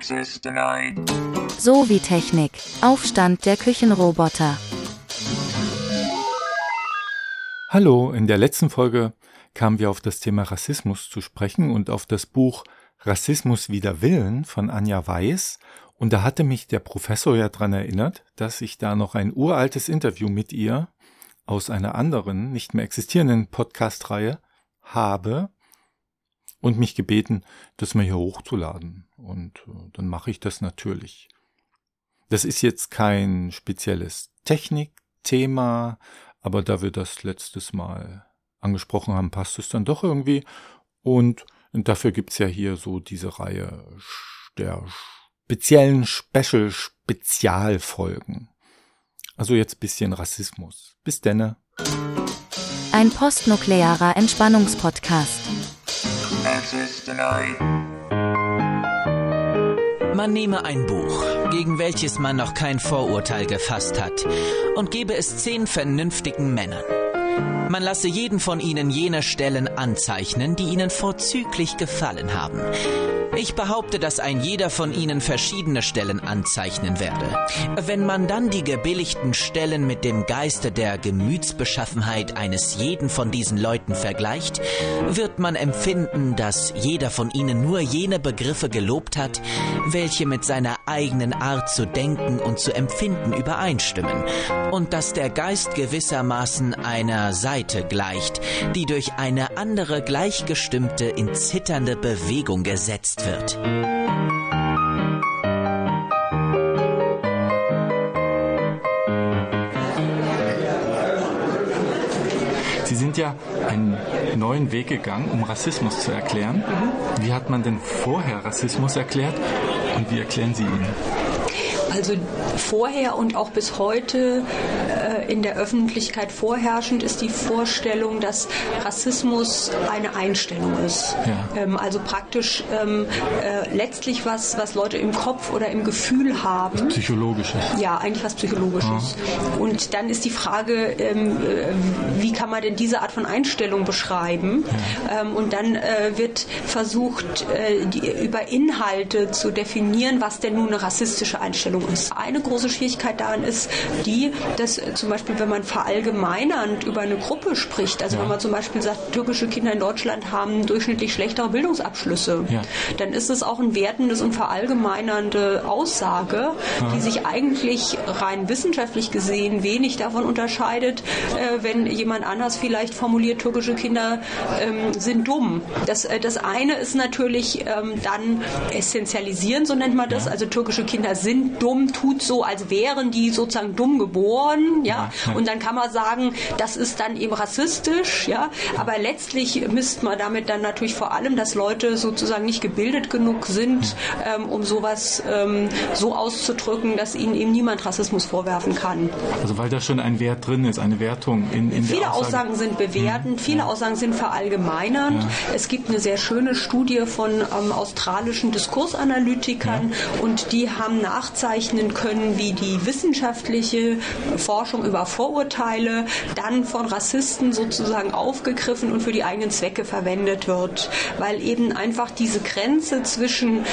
Access denied. So wie Technik. Aufstand der Küchenroboter. Hallo, in der letzten Folge kamen wir auf das Thema Rassismus zu sprechen und auf das Buch Rassismus wider Willen von Anja Weiß. Und da hatte mich der Professor ja dran erinnert, dass ich da noch ein uraltes Interview mit ihr aus einer anderen, nicht mehr existierenden Podcast-Reihe habe und mich gebeten, das mal hier hochzuladen. Und äh, dann mache ich das natürlich. Das ist jetzt kein spezielles Technikthema, aber da wir das letztes Mal angesprochen haben, passt es dann doch irgendwie. Und, dafür gibt's ja hier so diese Reihe der speziellen Special-Spezialfolgen. Also jetzt bisschen Rassismus. Bis denne. Ein postnuklearer Entspannungspodcast. Man nehme ein Buch, gegen welches man noch kein Vorurteil gefasst hat, und gebe es zehn vernünftigen Männern. Man lasse jeden von ihnen jene Stellen anzeichnen, die ihnen vorzüglich gefallen haben. Ich behaupte, dass ein jeder von ihnen verschiedene Stellen anzeichnen werde. Wenn man dann die gebilligten Stellen mit dem Geiste der Gemütsbeschaffenheit eines jeden von diesen Leuten vergleicht, wird man empfinden, dass jeder von ihnen nur jene Begriffe gelobt hat, welche mit seiner eigenen Art zu denken und zu empfinden übereinstimmen, und dass der Geist gewissermaßen einer Seite gleicht, die durch eine andere gleichgestimmte in zitternde Bewegung gesetzt wird. Sie sind ja einen neuen Weg gegangen, um Rassismus zu erklären. Wie hat man denn vorher Rassismus erklärt und wie erklären Sie ihn? Also vorher und auch bis heute äh, in der Öffentlichkeit vorherrschend ist die Vorstellung, dass Rassismus eine Einstellung ist. Ja. Ähm, also praktisch ähm, äh, letztlich was, was Leute im Kopf oder im Gefühl haben. Psychologisches. Ja, eigentlich was Psychologisches. Und dann ist die Frage, ähm, äh, wie kann man denn diese Art von Einstellung beschreiben? Ähm, und dann äh, wird versucht, äh, die, über Inhalte zu definieren, was denn nun eine rassistische Einstellung ist. Eine große Schwierigkeit daran ist die, dass äh, zum Beispiel, wenn man verallgemeinernd über eine Gruppe spricht, also Ja. wenn man zum Beispiel sagt, türkische Kinder in Deutschland haben durchschnittlich schlechtere Bildungsabschlüsse, Ja. dann ist es auch ein wertendes und verallgemeinernde Aussage, die sich eigentlich rein wissenschaftlich gesehen wenig davon unterscheidet, äh, wenn jemand anders vielleicht formuliert, türkische Kinder ähm, sind dumm. Das, äh, das eine ist natürlich ähm, dann essentialisieren, so nennt man das. Also türkische Kinder sind dumm, tut so, als wären die sozusagen dumm geboren, ja. Ja. Und dann kann man sagen, das ist dann eben rassistisch, ja. Aber letztlich misst man damit dann natürlich vor allem, dass Leute sozusagen nicht gebildet genug sind, ähm, um sowas ähm, so auszudrücken, dass ihnen eben niemand Rassismus vorwerfen kann. Also weil da schon ein Wert drin ist, eine Wertung in, in Viele der Aussage. Aussagen sind bewertend, viele Aussagen sind verallgemeinernd. Es gibt eine sehr schöne Studie von ähm, australischen Diskursanalytikern und die haben nachzeichnen können, wie die wissenschaftliche Forschung über Vorurteile dann von Rassisten sozusagen aufgegriffen und für die eigenen Zwecke verwendet wird, weil eben einfach diese Grenze zwischen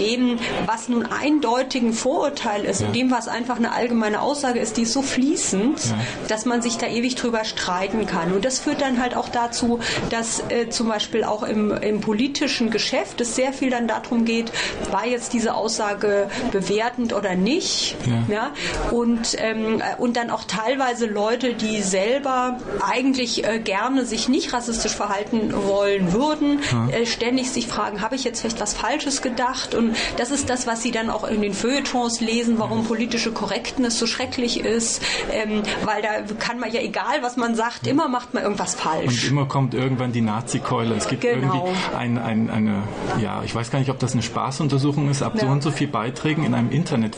dem, was nun eindeutig ein Vorurteil ist und dem, was einfach eine allgemeine Aussage ist, die ist so fließend, dass man sich da ewig drüber streiten kann. Und das führt dann halt auch dazu, dass äh, zum Beispiel auch im, im politischen Geschäft es sehr viel dann darum geht, war jetzt diese Aussage bewertend oder nicht. Ja. Und, ähm, äh, und dann auch teilweise Leute, die selber eigentlich äh, gerne sich nicht rassistisch verhalten wollen würden, äh, ständig sich fragen, habe ich jetzt vielleicht was Falsches gedacht? Und das ist das, was sie dann auch in den Feuilletons lesen, warum politische Korrektness so schrecklich ist, ähm, weil da kann man ja egal, was man sagt, immer macht man irgendwas Und falsch. immer kommt irgendwann die Nazi-Keule. Es gibt Genau. irgendwie ein, ein, eine, ja, ich weiß gar nicht, ob das eine Spaßuntersuchung ist, ab so Ja. und so viel Beiträgen in einem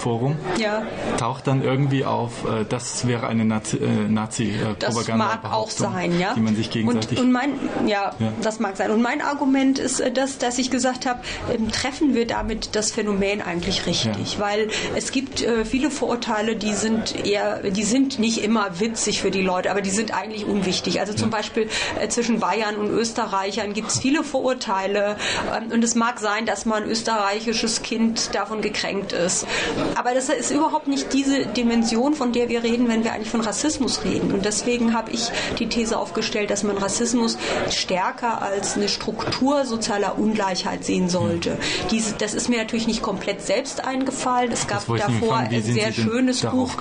Forum, Ja. taucht dann irgendwie auf, äh, das wäre eine Nazi-Propaganda, Nazi, äh, Das Propaganda- mag auch sein, ja. die man sich gegenseitig... Und, und mein, ja, Ja. das mag sein. Und mein Argument ist, äh, dass, dass ich gesagt habe, ähm, treffen wir damit das Phänomen eigentlich richtig, Ja. weil es gibt äh, viele Vorurteile, die sind eher, die sind nicht immer witzig für die Leute, aber die sind eigentlich unwichtig. Also zum Beispiel äh, zwischen Bayern und Österreichern gibt es viele Vorurteile ähm, und es mag sein, dass mal ein österreichisches Kind davon gekränkt ist. Aber das ist überhaupt nicht diese Dimension, von der wir reden, wenn wir eigentlich von Rassismus reden. Und deswegen habe ich die These aufgestellt, dass man Rassismus stärker als eine Struktur sozialer Ungleichheit sehen sollte. Diese, das ist mir natürlich nicht komplett selbst eingefallen. Es gab davor fragen, ein sehr schönes Buch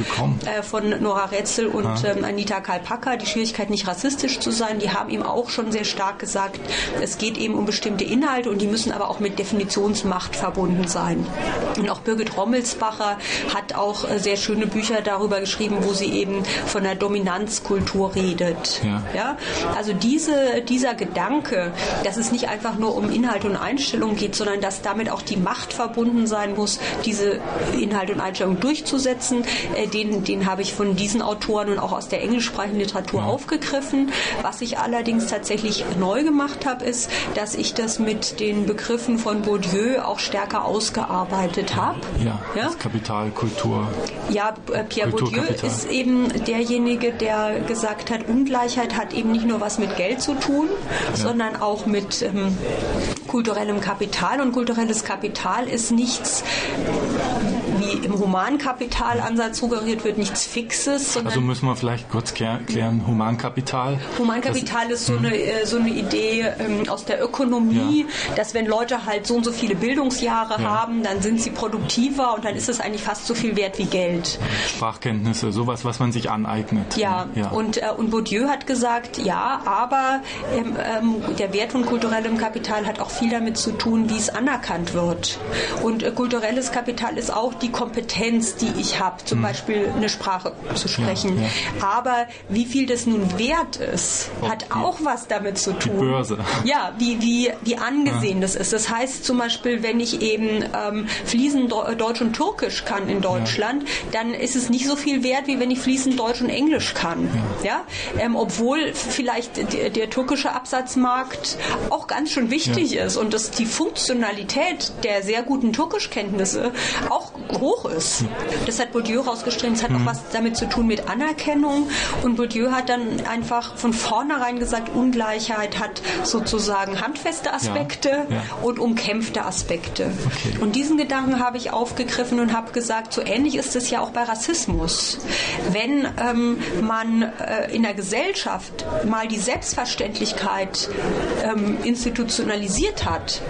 äh, von Nora Retzel und ähm, Anita Kalpaka, die Schwierigkeit nicht rassistisch zu sein. Die haben ihm auch schon sehr stark gesagt, es geht eben um bestimmte Inhalte und die müssen aber auch mit Definitionsmacht verbunden sein. Und auch Birgit Rommelsbacher hat auch äh, sehr schöne Bücher darüber geschrieben, wo sie eben von der Dominanzkultur redet. Ja. Also diese, dieser Gedanke, dass es nicht einfach nur um Inhalte und Einstellungen geht, sondern dass damit auch die Macht verbunden sein muss, diese Inhalte und Einstellungen durchzusetzen, äh, den, den habe ich von diesen Autoren und auch aus der englischsprachigen Literatur aufgegriffen. Was ich allerdings tatsächlich neu gemacht habe, ist, dass ich das mit den Begriffen von Bourdieu auch stärker ausgearbeitet habe. ja, Ja? Kapital, Kultur. Ja, äh, Pierre Bourdieu ist eben derjenige, der gesagt hat, Ungleichheit hat eben nicht nur was mit Geld zu tun, sondern auch mit ähm, kulturellem Kapital. Und kulturelles Kapital ist nichts, im Humankapitalansatz suggeriert wird, nichts Fixes, Also müssen wir vielleicht kurz klär- klären, Humankapital. Humankapital ist so eine, äh, so eine Idee ähm, aus der Ökonomie, dass wenn Leute halt so und so viele Bildungsjahre Ja. haben, dann sind sie produktiver und dann ist es eigentlich fast so viel wert wie Geld. Sprachkenntnisse, sowas, was man sich aneignet. Ja, ja. Und, äh, und Bourdieu hat gesagt, ja, aber ähm, ähm, der Wert von kulturellem Kapital hat auch viel damit zu tun, wie es anerkannt wird. Und äh, kulturelles Kapital ist auch die Kompetenz, die ich habe, zum Beispiel eine Sprache zu sprechen. Hm. ja. Aber wie viel das nun wert ist, hat die- auch was damit zu tun. Börse. Ja, wie, wie, wie angesehen das ist. Das heißt zum Beispiel, wenn ich eben ähm, fließend Deu- Deutsch und Türkisch kann in Deutschland, dann ist es nicht so viel wert, wie wenn ich fließend Deutsch und Englisch kann. Ja? Ähm, obwohl vielleicht der, der türkische Absatzmarkt auch ganz schön wichtig ist und dass die Funktionalität der sehr guten Türkischkenntnisse auch hoch ist. Das hat Bourdieu rausgestrichen. Es hat Mhm. auch was damit zu tun mit Anerkennung. Und Bourdieu hat dann einfach von vornherein gesagt, Ungleichheit hat sozusagen handfeste Aspekte ja. und umkämpfte Aspekte. Okay. Und diesen Gedanken habe ich aufgegriffen und habe gesagt, so ähnlich ist es ja auch bei Rassismus. Wenn ähm, man äh, in der Gesellschaft mal die Selbstverständlichkeit ähm, institutionalisiert hat,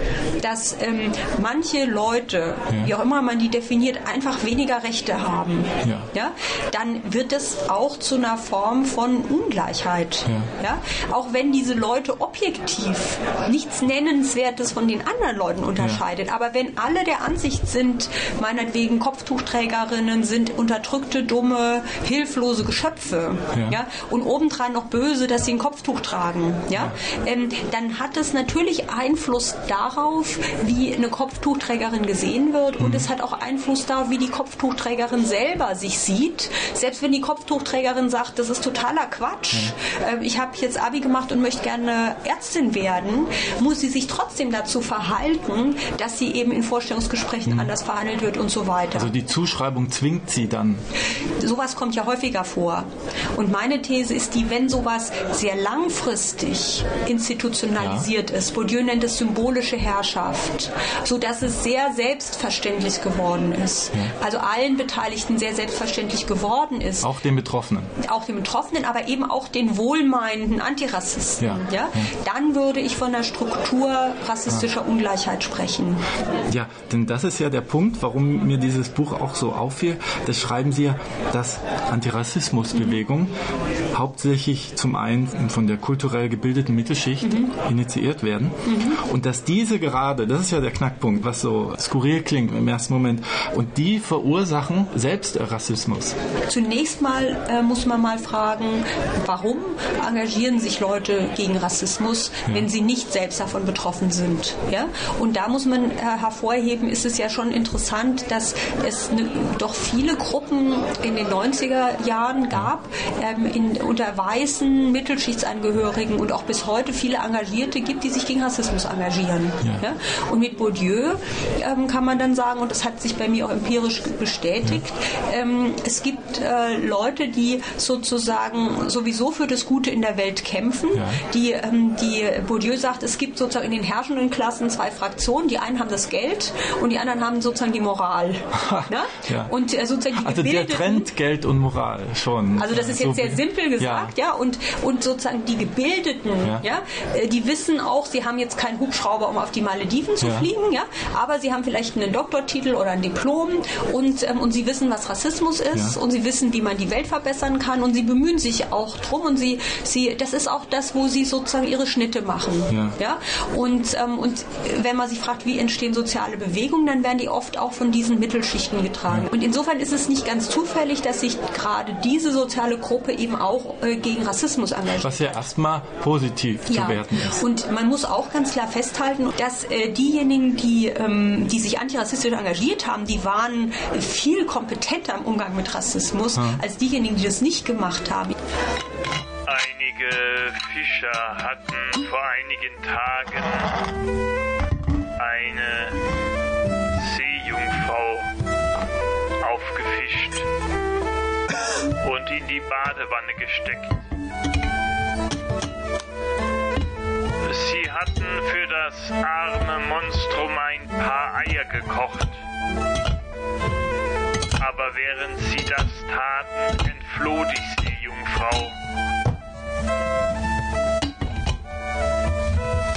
dass ähm, manche Leute, Ja. wie auch immer man die definiert, einfach weniger Rechte haben, Ja. Ja, dann wird es auch zu einer Form von Ungleichheit. Ja. Auch wenn diese Leute objektiv nichts Nennenswertes von den anderen Leuten unterscheidet. Aber wenn alle der Ansicht sind, meinetwegen Kopftuchträgerinnen sind unterdrückte, dumme, hilflose Geschöpfe Ja. ja. und obendrein noch böse, dass sie ein Kopftuch tragen, ja, Ähm, dann hat es natürlich Einfluss darauf, wie eine Kopftuchträgerin gesehen wird Mhm. und es hat auch Einfluss darauf, wie die Kopftuchträgerin selber sich sieht. Selbst wenn die Kopftuchträgerin sagt, das ist totaler Quatsch, ähm, ich habe jetzt Abi gemacht und möchte gerne Ärztin werden, muss sie sich trotzdem dazu verhalten, dass sie eben in Vorstellungsgesprächen anders verhandelt wird und so weiter. Mhm. Also die Zuschreibung zwingt sie dann. Sowas kommt ja häufiger vor. Und meine These ist die, wenn sowas sehr langfristig institutionalisiert ist, Bourdieu nennt es symbolische Herrschaft, so dass es sehr selbstverständlich geworden ist. Also allen Beteiligten sehr selbstverständlich geworden ist. Auch den Betroffenen. Auch den Betroffenen, aber eben auch den wohlmeinenden Antirassisten. Ja. Ja. Dann würde ich von der Struktur rassistischer Ungleichheit sprechen. Ja, denn das ist ja der Punkt, warum mir dieses Buch auch so auffiel. Das schreiben Sie ja, dass Antirassismusbewegungen hauptsächlich zum einen von der kulturell gebildeten Mittelschicht initiiert werden und dass diese gerade, das ist ja der Knackpunkt, was so skurril klingt im ersten Moment, und die verursachen selbst Rassismus. Zunächst mal äh, muss man mal fragen, warum engagieren sich Leute gegen Rassismus, ja. wenn sie nicht selbst davon betroffen sind. Ja? Und da muss man äh, hervorheben, ist es ja schon interessant, dass es ne, doch viele Gruppen in den 90er Jahren gab, ähm, in, unter weißen Mittelschichtsangehörigen und auch bis heute viele Engagierte gibt, die sich gegen Rassismus engagieren. Ja. Ja? Und mit Bourdieu ähm, kann man dann sagen, und das hat sich bei mir auch empirisch bestätigt, ähm, es gibt äh, Leute, die sozusagen sowieso für das Gute in der Welt kämpfen, ja. die, ähm, die Bourdieu sagt, es gibt sozusagen in den herrschenden Klassen zwei Fraktionen, die einen haben das Geld und die anderen haben sozusagen die Moral. ne? ja. Und äh, sozusagen die also der trennt Geld und Moral schon. Also das ist jetzt so sehr simpel gesagt, ja, ja und, und sozusagen die Gebildeten, ja. ja, äh, die wissen auch, sie haben jetzt keinen Hubschrauber, um auf die Malediven zu fliegen, ja, aber sie haben vielleicht einen Doktortitel oder ein Diplom und, ähm, und sie wissen, was Rassismus ist ja. und sie wissen, wie man die Welt verbessern kann und sie bemühen sich auch drum und sie, sie, das ist auch das, wo sie sozusagen ihre Schnitte machen, ja, ja? und, ähm, und wenn man sich fragt, wie entstehen soziale Bewegungen, dann werden die oft auch von diesen Mittelschichten getragen und insofern ist es nicht ganz zufällig, dass sich gerade diese soziale Gruppe eben auch äh, gegen Rassismus engagiert. Was ja erstmal positiv ja. zu werten ist. Und man muss auch ganz klar festhalten, dass äh, diejenigen, die, ähm, die sich antirassistisch engagiert haben, die waren viel kompetenter im Umgang mit Rassismus ja. als diejenigen, die das nicht gemacht haben. Einige Fischer hatten vor einigen Tagen eine Seejungfrau aufgefischt und in die Badewanne gesteckt. Sie hatten für das arme Monstrum ein paar Eier gekocht. Aber während sie das taten, entfloh die Seejungfrau.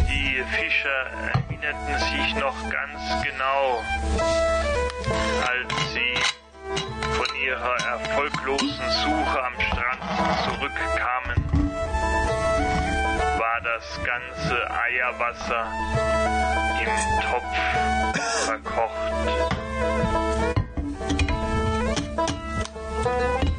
Die Fischer erinnerten sich noch ganz genau, als sie von ihrer erfolglosen Suche am Strand zurückkamen das ganze Eierwasser im Topf verkocht. Thank you.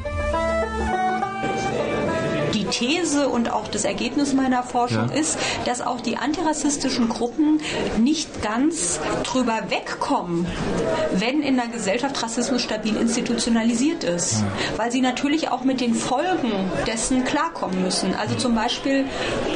These und auch das Ergebnis meiner Forschung ja. ist, dass auch die antirassistischen Gruppen nicht ganz drüber wegkommen, wenn in der Gesellschaft Rassismus stabil institutionalisiert ist. Ja. Weil sie natürlich auch mit den Folgen dessen klarkommen müssen. Also zum Beispiel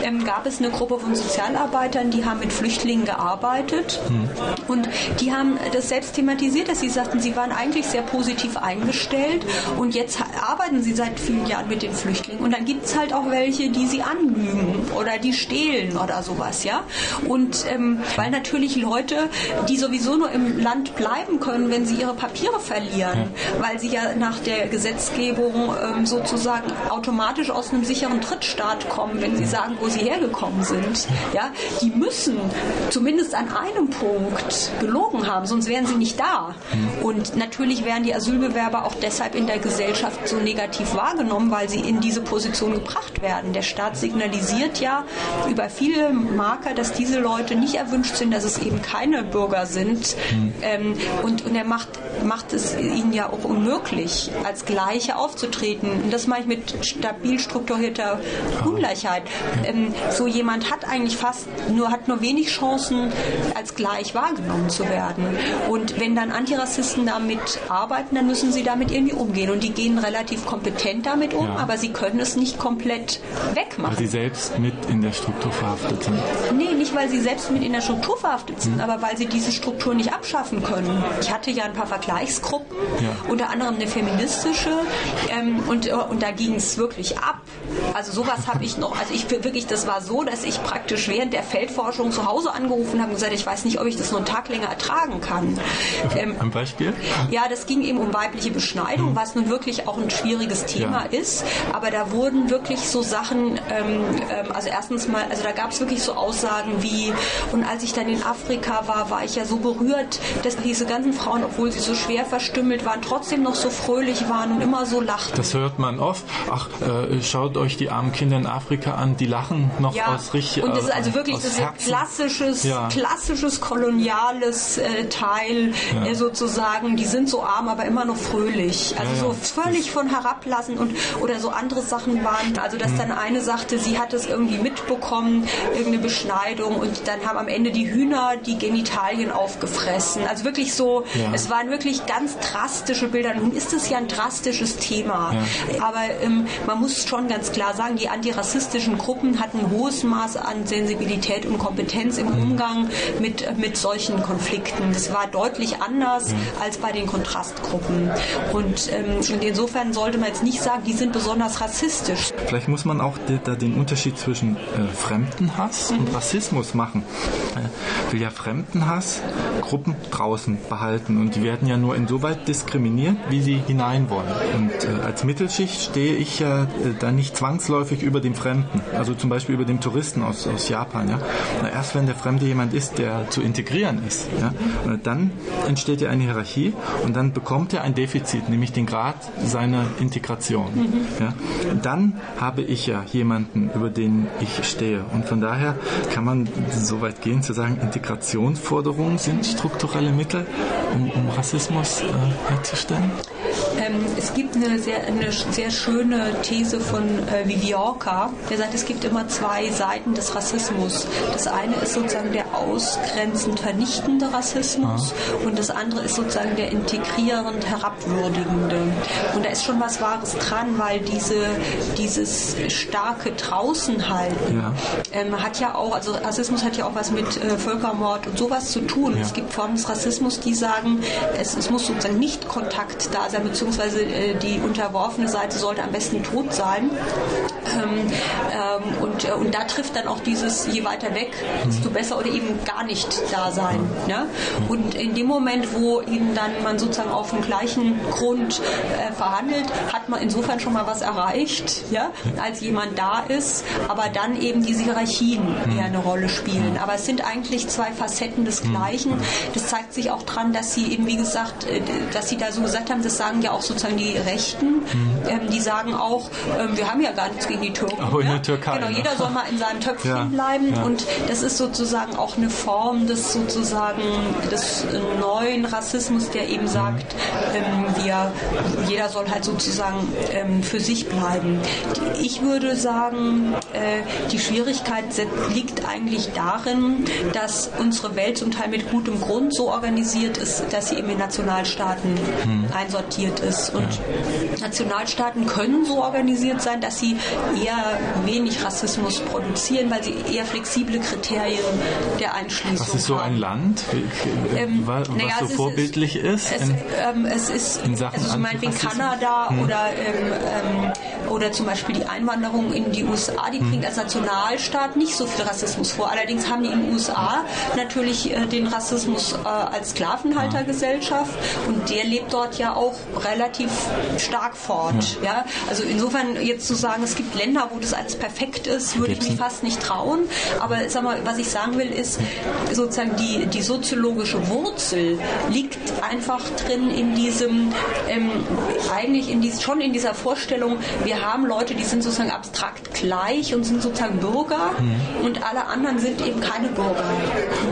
ähm, gab es eine Gruppe von Sozialarbeitern, die haben mit Flüchtlingen gearbeitet mhm. und die haben das selbst thematisiert, dass sie sagten, sie waren eigentlich sehr positiv eingestellt und jetzt arbeiten sie seit vielen Jahren mit den Flüchtlingen. Und dann gibt es halt auch welche, die sie anlügen oder die stehlen oder sowas, ja. Und ähm, weil natürlich Leute, die sowieso nur im Land bleiben können, wenn sie ihre Papiere verlieren, weil sie ja nach der Gesetzgebung ähm, sozusagen automatisch aus einem sicheren Drittstaat kommen, wenn sie sagen, wo sie hergekommen sind, ja, die müssen zumindest an einem Punkt gelogen haben, sonst wären sie nicht da. Und natürlich werden die Asylbewerber auch deshalb in der Gesellschaft so negativ wahrgenommen, weil sie in diese Position gebracht gemacht werden. Der Staat signalisiert ja über viele Marker, dass diese Leute nicht erwünscht sind, dass es eben keine Bürger sind. Mhm. Ähm, und, und er macht, macht es ihnen ja auch unmöglich, als Gleiche aufzutreten. Und das mache ich mit stabil strukturierter Ungleichheit. Ähm, so jemand hat eigentlich fast nur, hat nur wenig Chancen, als gleich wahrgenommen zu werden. Und wenn dann Antirassisten damit arbeiten, dann müssen sie damit irgendwie umgehen. Und die gehen relativ kompetent damit um, ja. aber sie können es nicht komplett komplett wegmachen. Weil sie selbst mit in der Struktur verhaftet sind? Nee, nicht weil sie selbst mit in der Struktur verhaftet sind, hm. aber weil sie diese Struktur nicht abschaffen können. Ich hatte ja ein paar Vergleichsgruppen, ja. unter anderem eine feministische ähm, und, äh, und da ging es wirklich ab. Also sowas habe ich noch, also ich wirklich, das war so, dass ich praktisch während der Feldforschung zu Hause angerufen habe und gesagt, ich weiß nicht, ob ich das nur einen Tag länger ertragen kann. Ähm, ein Beispiel? Ja, das ging eben um weibliche Beschneidung, hm. was nun wirklich auch ein schwieriges Thema ja. ist, aber da wurden wirklich wirklich so Sachen, ähm, ähm, also erstens mal, also da gab es wirklich so Aussagen wie, und als ich dann in Afrika war, war ich ja so berührt, dass diese ganzen Frauen, obwohl sie so schwer verstümmelt waren, trotzdem noch so fröhlich waren und immer so lachten. Das hört man oft. Ach, äh, schaut euch die armen Kinder in Afrika an, die lachen noch ja. aus richtig. Und das ist also wirklich das klassisches, ja. klassisches koloniales äh, Teil ja. äh, sozusagen. Die sind so arm, aber immer noch fröhlich. Also so völlig von herablassen und oder so andere Sachen waren. Also dass mhm. dann eine sagte, sie hat es irgendwie mitbekommen, irgendeine Beschneidung und dann haben am Ende die Hühner die Genitalien aufgefressen. Also wirklich so, es waren wirklich ganz drastische Bilder. Nun ist es ja ein drastisches Thema, aber ähm, man muss schon ganz klar sagen, die antirassistischen Gruppen hatten ein hohes Maß an Sensibilität und Kompetenz im Umgang mit, mit solchen Konflikten. Das war deutlich anders als bei den Kontrastgruppen. Und, ähm, und insofern sollte man jetzt nicht sagen, die sind besonders rassistisch. Vielleicht muss man auch da den Unterschied zwischen äh, Fremdenhass und Rassismus machen. Äh, will ja Fremdenhass Gruppen draußen behalten und die werden ja nur insoweit diskriminiert, wie sie hinein wollen. Und äh, als Mittelschicht stehe ich ja äh, dann nicht zwangsläufig über dem Fremden, also zum Beispiel über dem Touristen aus, aus Japan. Ja? Na, erst wenn der Fremde jemand ist, der zu integrieren ist, ja? dann entsteht ja eine Hierarchie und dann bekommt er ein Defizit, nämlich den Grad seiner Integration. Mhm. Ja? Dann habe ich ja jemanden, über den ich stehe. Und von daher kann man so weit gehen zu sagen, Integrationsforderungen sind strukturelle Mittel, um, um Rassismus äh, herzustellen. Ähm, es gibt eine sehr, eine sehr schöne These von äh, Viviorca, der sagt, es gibt immer zwei Seiten des Rassismus. Das eine ist sozusagen der ausgrenzend vernichtende Rassismus ja. und das andere ist sozusagen der integrierend herabwürdigende. Und da ist schon was Wahres dran, weil diese, dieses starke Draußenhalten ja. ähm, hat ja auch, also Rassismus hat ja auch was mit äh, Völkermord und sowas zu tun. Ja. Es gibt Formen des Rassismus, die sagen, es, es muss sozusagen nicht Kontakt da sein, beziehungsweise äh, die unterworfene Seite sollte am besten tot sein. Ähm, ähm, und, äh, und da trifft dann auch dieses, je weiter weg, desto besser oder eben gar nicht da sein. Ne? Und in dem Moment, wo eben dann man sozusagen auf dem gleichen Grund äh, verhandelt, hat man insofern schon mal was erreicht, ja? Als jemand da ist, aber dann eben diese Hierarchien eher eine Rolle spielen. Aber es sind eigentlich zwei Facetten des Gleichen. Das zeigt sich auch daran, dass sie eben, wie gesagt, äh, dass sie da so gesagt haben, das sagen ja auch sozusagen die Rechten, mhm. ähm, die sagen auch, ähm, wir haben ja gar nichts gegen die Türken. Aber in der Türkei. Genau, jeder soll mal in seinem Töpfchen ja. bleiben ja. und das ist sozusagen auch eine Form des sozusagen des neuen Rassismus, der eben sagt, ähm, wir, jeder soll halt sozusagen ähm, für sich bleiben. Ich würde sagen, äh, die Schwierigkeit liegt eigentlich darin, dass unsere Welt zum Teil mit gutem Grund so organisiert ist, dass sie eben in Nationalstaaten hm. einsortiert ist. Und ja. Nationalstaaten können so organisiert sein, dass sie eher wenig Rassismus produzieren, weil sie eher flexible Kriterien der Einschließung haben. Was ist so ein Land, ähm, was, naja, so vorbildlich ist? Es, ähm, es ist, in Sachen also meinetwegen Kanada hm. oder, ähm, ähm, oder zum Beispiel die Einwanderung in die USA, die hm. bringt als Nationalstaat nicht so viel Rassismus vor. Allerdings haben die in den USA natürlich äh, den Rassismus äh, als Sklavenhaltergesellschaft und der lebt dort ja auch relativ stark fort. Ja. ja. Also insofern jetzt zu sagen, es gibt Länder, wo das alles perfekt ist, würde ich mich fast nicht trauen. Aber sag mal, was ich sagen will, ist sozusagen die, die soziologische Wurzel liegt einfach drin in diesem, ähm, eigentlich in dies, schon in dieser Vorstellung, wir haben Leute, die sind sozusagen abstrakt gleich und sind sozusagen Bürger mhm. und alle anderen sind eben keine Bürger.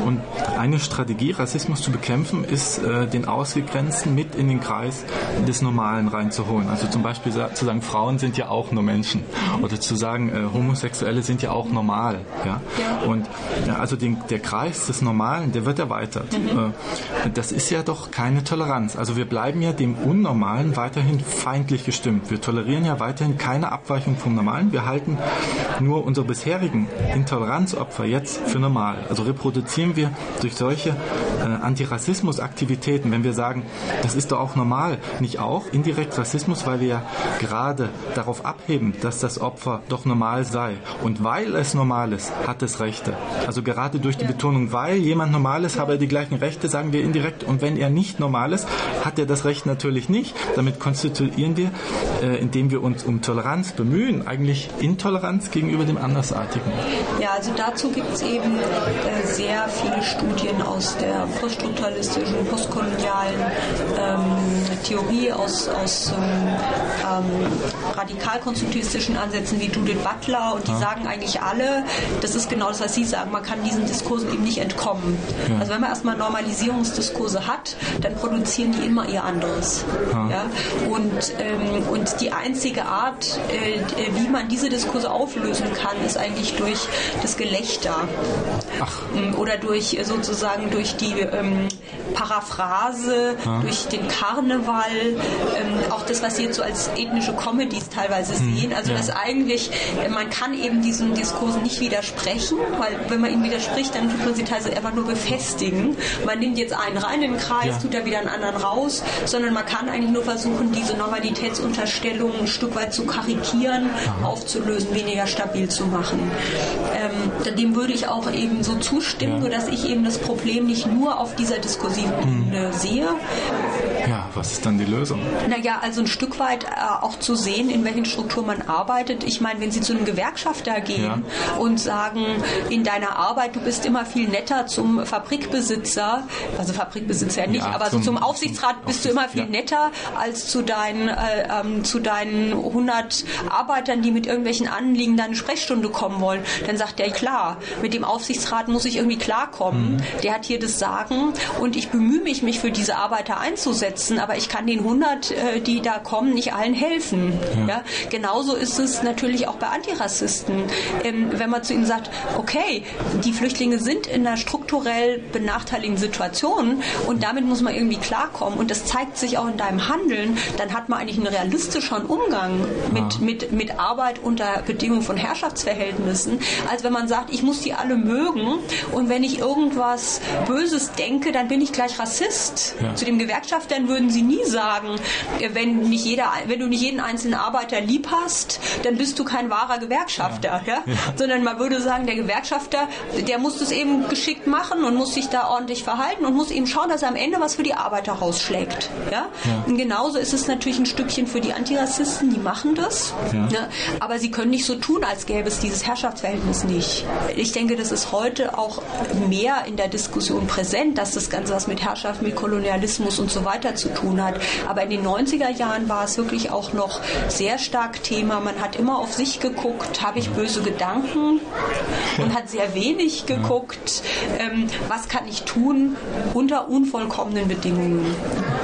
Und eine Strategie, Rassismus zu bekämpfen, ist, äh, den Ausgegrenzten mit in den Kreis des Normalen reinzuholen. Also zum Beispiel zu sagen, Frauen sind ja auch nur Menschen. Oder zu sagen, äh, Homosexuelle sind ja auch normal. Ja? ja. Und ja, also den, der Kreis des Normalen, der wird erweitert. Mhm. Äh, das ist ja doch keine Toleranz. Also wir bleiben ja dem Unnormalen weiterhin feindlich gestimmt. Wir tolerieren ja weiterhin keine Abweichung vom Normalen. Wir halten nur unsere bisherigen Intoleranzopfer jetzt für normal. Also reproduzieren wir durch solche äh, Antirassismusaktivitäten, wenn wir sagen, das ist doch auch normal, nicht auch indirekt Rassismus, weil wir ja gerade darauf abheben, dass das Opfer doch normal sei. Und weil es normal ist, hat es Rechte. Also gerade durch die Betonung, weil jemand normal ist, habe er die gleichen Rechte, sagen wir indirekt. Und wenn er nicht normal ist, hat er das Recht natürlich nicht. Damit konstituieren wir, äh, indem wir uns um Toleranz bemühen, eigentlich Intoleranz gegenüber dem Andersartigen. Ja, also dazu gibt es eben äh, sehr viele Studien aus der poststrukturalistischen, postkolonialen ähm, Theorie, aus, aus ähm, ähm, radikalkonstruktivistischen Ansätzen wie Judith Butler und die ja. sagen eigentlich alle, das ist genau das, was Sie sagen, man kann diesen Diskursen eben nicht entkommen. Ja. Also wenn man erstmal Normalisierungsdiskurse hat, dann produzieren die immer ihr anderes. Ja. ja? Und, ähm, und die einzige Art, äh, wie man diese Diskurse auflösen kann, ist eigentlich durch das Gelächter. Ach. Mm, oder durch sozusagen durch die ähm, Paraphrase, ja. durch den Karneval, ähm, auch das, was Sie jetzt so als ethnische Comedies teilweise hm. sehen. Also ja. dass eigentlich, äh, man kann eben diesen Diskursen nicht widersprechen, weil wenn man ihnen widerspricht, dann tut man sie teilweise einfach nur befestigen. Man nimmt jetzt einen rein in den Kreis, ja. tut da wieder einen anderen raus, sondern man kann eigentlich nur versuchen, diese Normalitätsunterstellung ein Stück weit zu karikieren, Aha. aufzulösen, weniger stabil zu machen. Ähm, dem würde ich auch eben so zustimmen, ja. nur dass ich eben das Problem nicht nur auf dieser diskursiven hm. Ebene sehe. Ja, was ist dann die Lösung? Naja, also ein Stück weit äh, auch zu sehen, in welchen Strukturen man arbeitet. Ich meine, wenn Sie zu einem Gewerkschafter gehen ja. und sagen, in deiner Arbeit, du bist immer viel netter zum Fabrikbesitzer, also Fabrikbesitzer ja nicht, ja, aber zum, so zum Aufsichtsrat zum bist du immer viel netter als zu deinen, äh, ähm, zu deinen 100 Arbeitern, die mit irgendwelchen Anliegen deine Sprechstunde kommen wollen. Dann sagt der, klar, mit dem Aufsichtsrat muss ich irgendwie klarkommen. Mhm. Der hat hier das Sagen und ich bemühe mich, mich für diese Arbeiter einzusetzen, aber ich kann den 100, äh, die da kommen, nicht allen helfen. Ja. ja. Genauso ist es natürlich auch bei Antirassisten. Ähm, wenn man zu ihnen sagt, okay, die Flüchtlinge sind in einer strukturell benachteiligten Situation und damit muss man irgendwie klarkommen und das zeigt sich auch in deinem Handeln, dann hat man eigentlich einen realistischeren Umgang mit, ja. mit, mit Arbeit unter Bedingungen von Herrschaftsverhältnissen, als wenn man sagt, ich muss die alle mögen und wenn ich irgendwas Böses denke, dann bin ich gleich Rassist. Ja. Zu den Gewerkschaftern würden sie nie sagen, wenn nicht jeder, wenn du nicht jeden einzelnen Arbeiter lieb hast, dann bist du kein wahrer Gewerkschafter, ja. ja? sondern man würde sagen, der Gewerkschafter, der muss das eben geschickt machen und muss sich da ordentlich verhalten und muss eben schauen, dass er am Ende was für die Arbeiter rausschlägt, ja. Und genauso ist es natürlich ein Stückchen für die Antirassisten, die machen das, ja. aber sie können nicht so tun, als gäbe es dieses Herrschaftsverhältnis nicht. Ich denke, das ist heute auch mehr in der Diskussion präsent, dass das Ganze was mit Herrschaft, mit Kolonialismus und so weiter zu tun hat. Aber in den 90er Jahren war es wirklich auch noch sehr stark Thema. Man hat immer auf sich geguckt, habe ich böse Gedanken und hat sehr wenig geguckt, ähm, was kann ich tun unter unvollkommenen Bedingungen.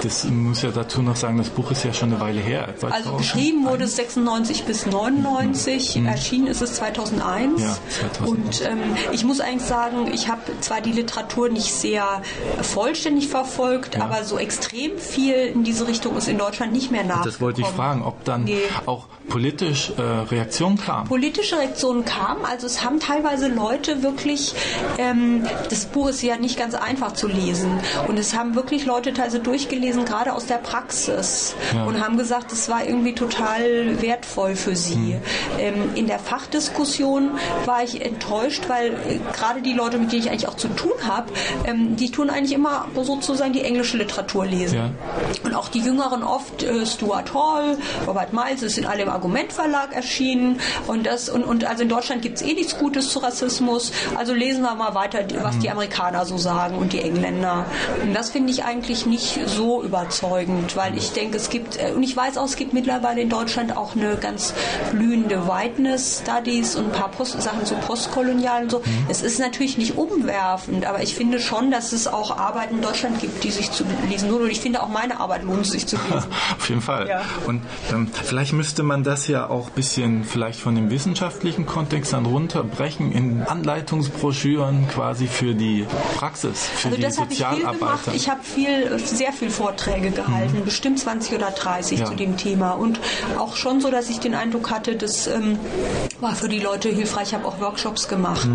Das muss ja dazu noch sagen, das Buch ist ja schon eine Weile her. Also geschrieben wurde es 96 bis 99, mhm. erschienen ist es 2001. Ja, 2001. Und ähm, ich muss eigentlich sagen, ich habe zwar die Literatur nicht sehr vollständig verfolgt, ja. aber so extrem viel in diese Richtung ist in Deutschland nicht mehr nach. Das wollte ich fragen, ob dann nee. auch politisch äh, Reaktionen kamen. Politische Reaktionen kamen, also es haben teilweise Leute wirklich, ähm, das Buch ist ja nicht ganz einfach zu lesen und es haben wirklich Leute teilweise durchgelesen, gerade aus der Praxis ja. und haben gesagt, es war irgendwie total wertvoll für sie. Hm. Ähm, in der Fachdiskussion war ich enttäuscht, weil äh, gerade die Leute, mit denen ich eigentlich auch zu tun habe, ähm, die tun eigentlich immer sozusagen die englische Literatur lesen. Ja. Und auch die Jüngeren oft, äh, Stuart Hall, Robert Miles, es sind alle im Argumentverlag erschienen. Und, das, und, und also in Deutschland gibt es eh nichts Gutes zu Rassismus. Also lesen wir mal weiter, was die Amerikaner so sagen und die Engländer. Und das finde ich eigentlich nicht so überzeugend, weil ich denke, es gibt, äh, und ich weiß auch, es gibt mittlerweile in Deutschland auch eine ganz blühende Whiteness Studies und ein paar Post Sachen zu postkolonial und so. Mhm. Es ist natürlich nicht umwerfend, aber ich finde schon, dass es auch Arbeiten in Deutschland gibt, die sich zu lesen lohnen. Und ich finde auch meine Arbeit lohnt sich zu lesen. Auf jeden Fall. Ja. Und ähm, vielleicht müsste man das ja auch ein bisschen vielleicht von dem wissenschaftlichen Kontext dann runterbrechen in Anleitungsbroschüren quasi für die Praxis, für Also die das habe ich. Sozialarbeiter. Ich habe viel, sehr viel Vorträge gehalten, bestimmt 20 oder 30 Ja. zu dem Thema. Und auch schon so, dass ich den Eindruck hatte, das ähm, war für die Leute hilfreich. Ich habe auch Workshops gemacht.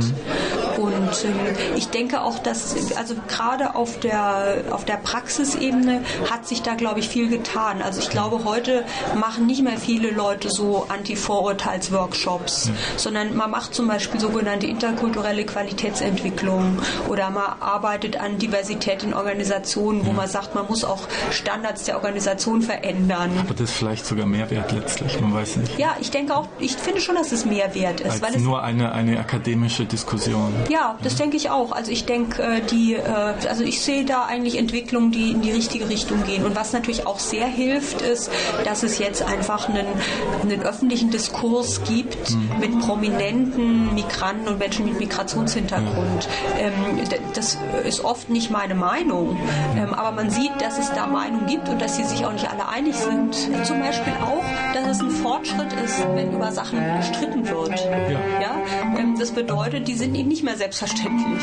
Und ähm, ich denke auch, dass, also gerade auf der, auf der Praxisebene hat sich da, glaube ich, viel getan. Also ich glaube, heute machen nicht mehr viele Leute so Anti-Vorurteils-Workshops, sondern man macht zum Beispiel sogenannte interkulturelle Qualitätsentwicklung oder man arbeitet an Diversität in Organisationen, wo man sagt, man muss auch Standards der Organisation verändern. Aber das ist vielleicht sogar Mehrwert letztlich, man weiß nicht. Ja, ich denke auch, ich finde schon, dass es mehr wert ist, weil Als es nur eine, eine akademische Diskussion. ja, das denke ich auch. Also ich denke, äh, die, äh, also ich sehe da eigentlich Entwicklungen, die in die richtige Richtung gehen. Und was natürlich auch sehr hilft, ist, dass es jetzt einfach einen, einen öffentlichen Diskurs gibt mit prominenten Migranten und Menschen mit Migrationshintergrund. Ähm, d- das ist oft nicht meine Meinung, ähm, aber man sieht, dass es da Meinungen gibt und dass sie sich auch nicht alle einig sind. Zum Beispiel auch, dass es ein Fortschritt ist, wenn über Sachen gestritten wird. Ja? Ähm, das bedeutet, die sind ihnen nicht mehr selbstverständlich.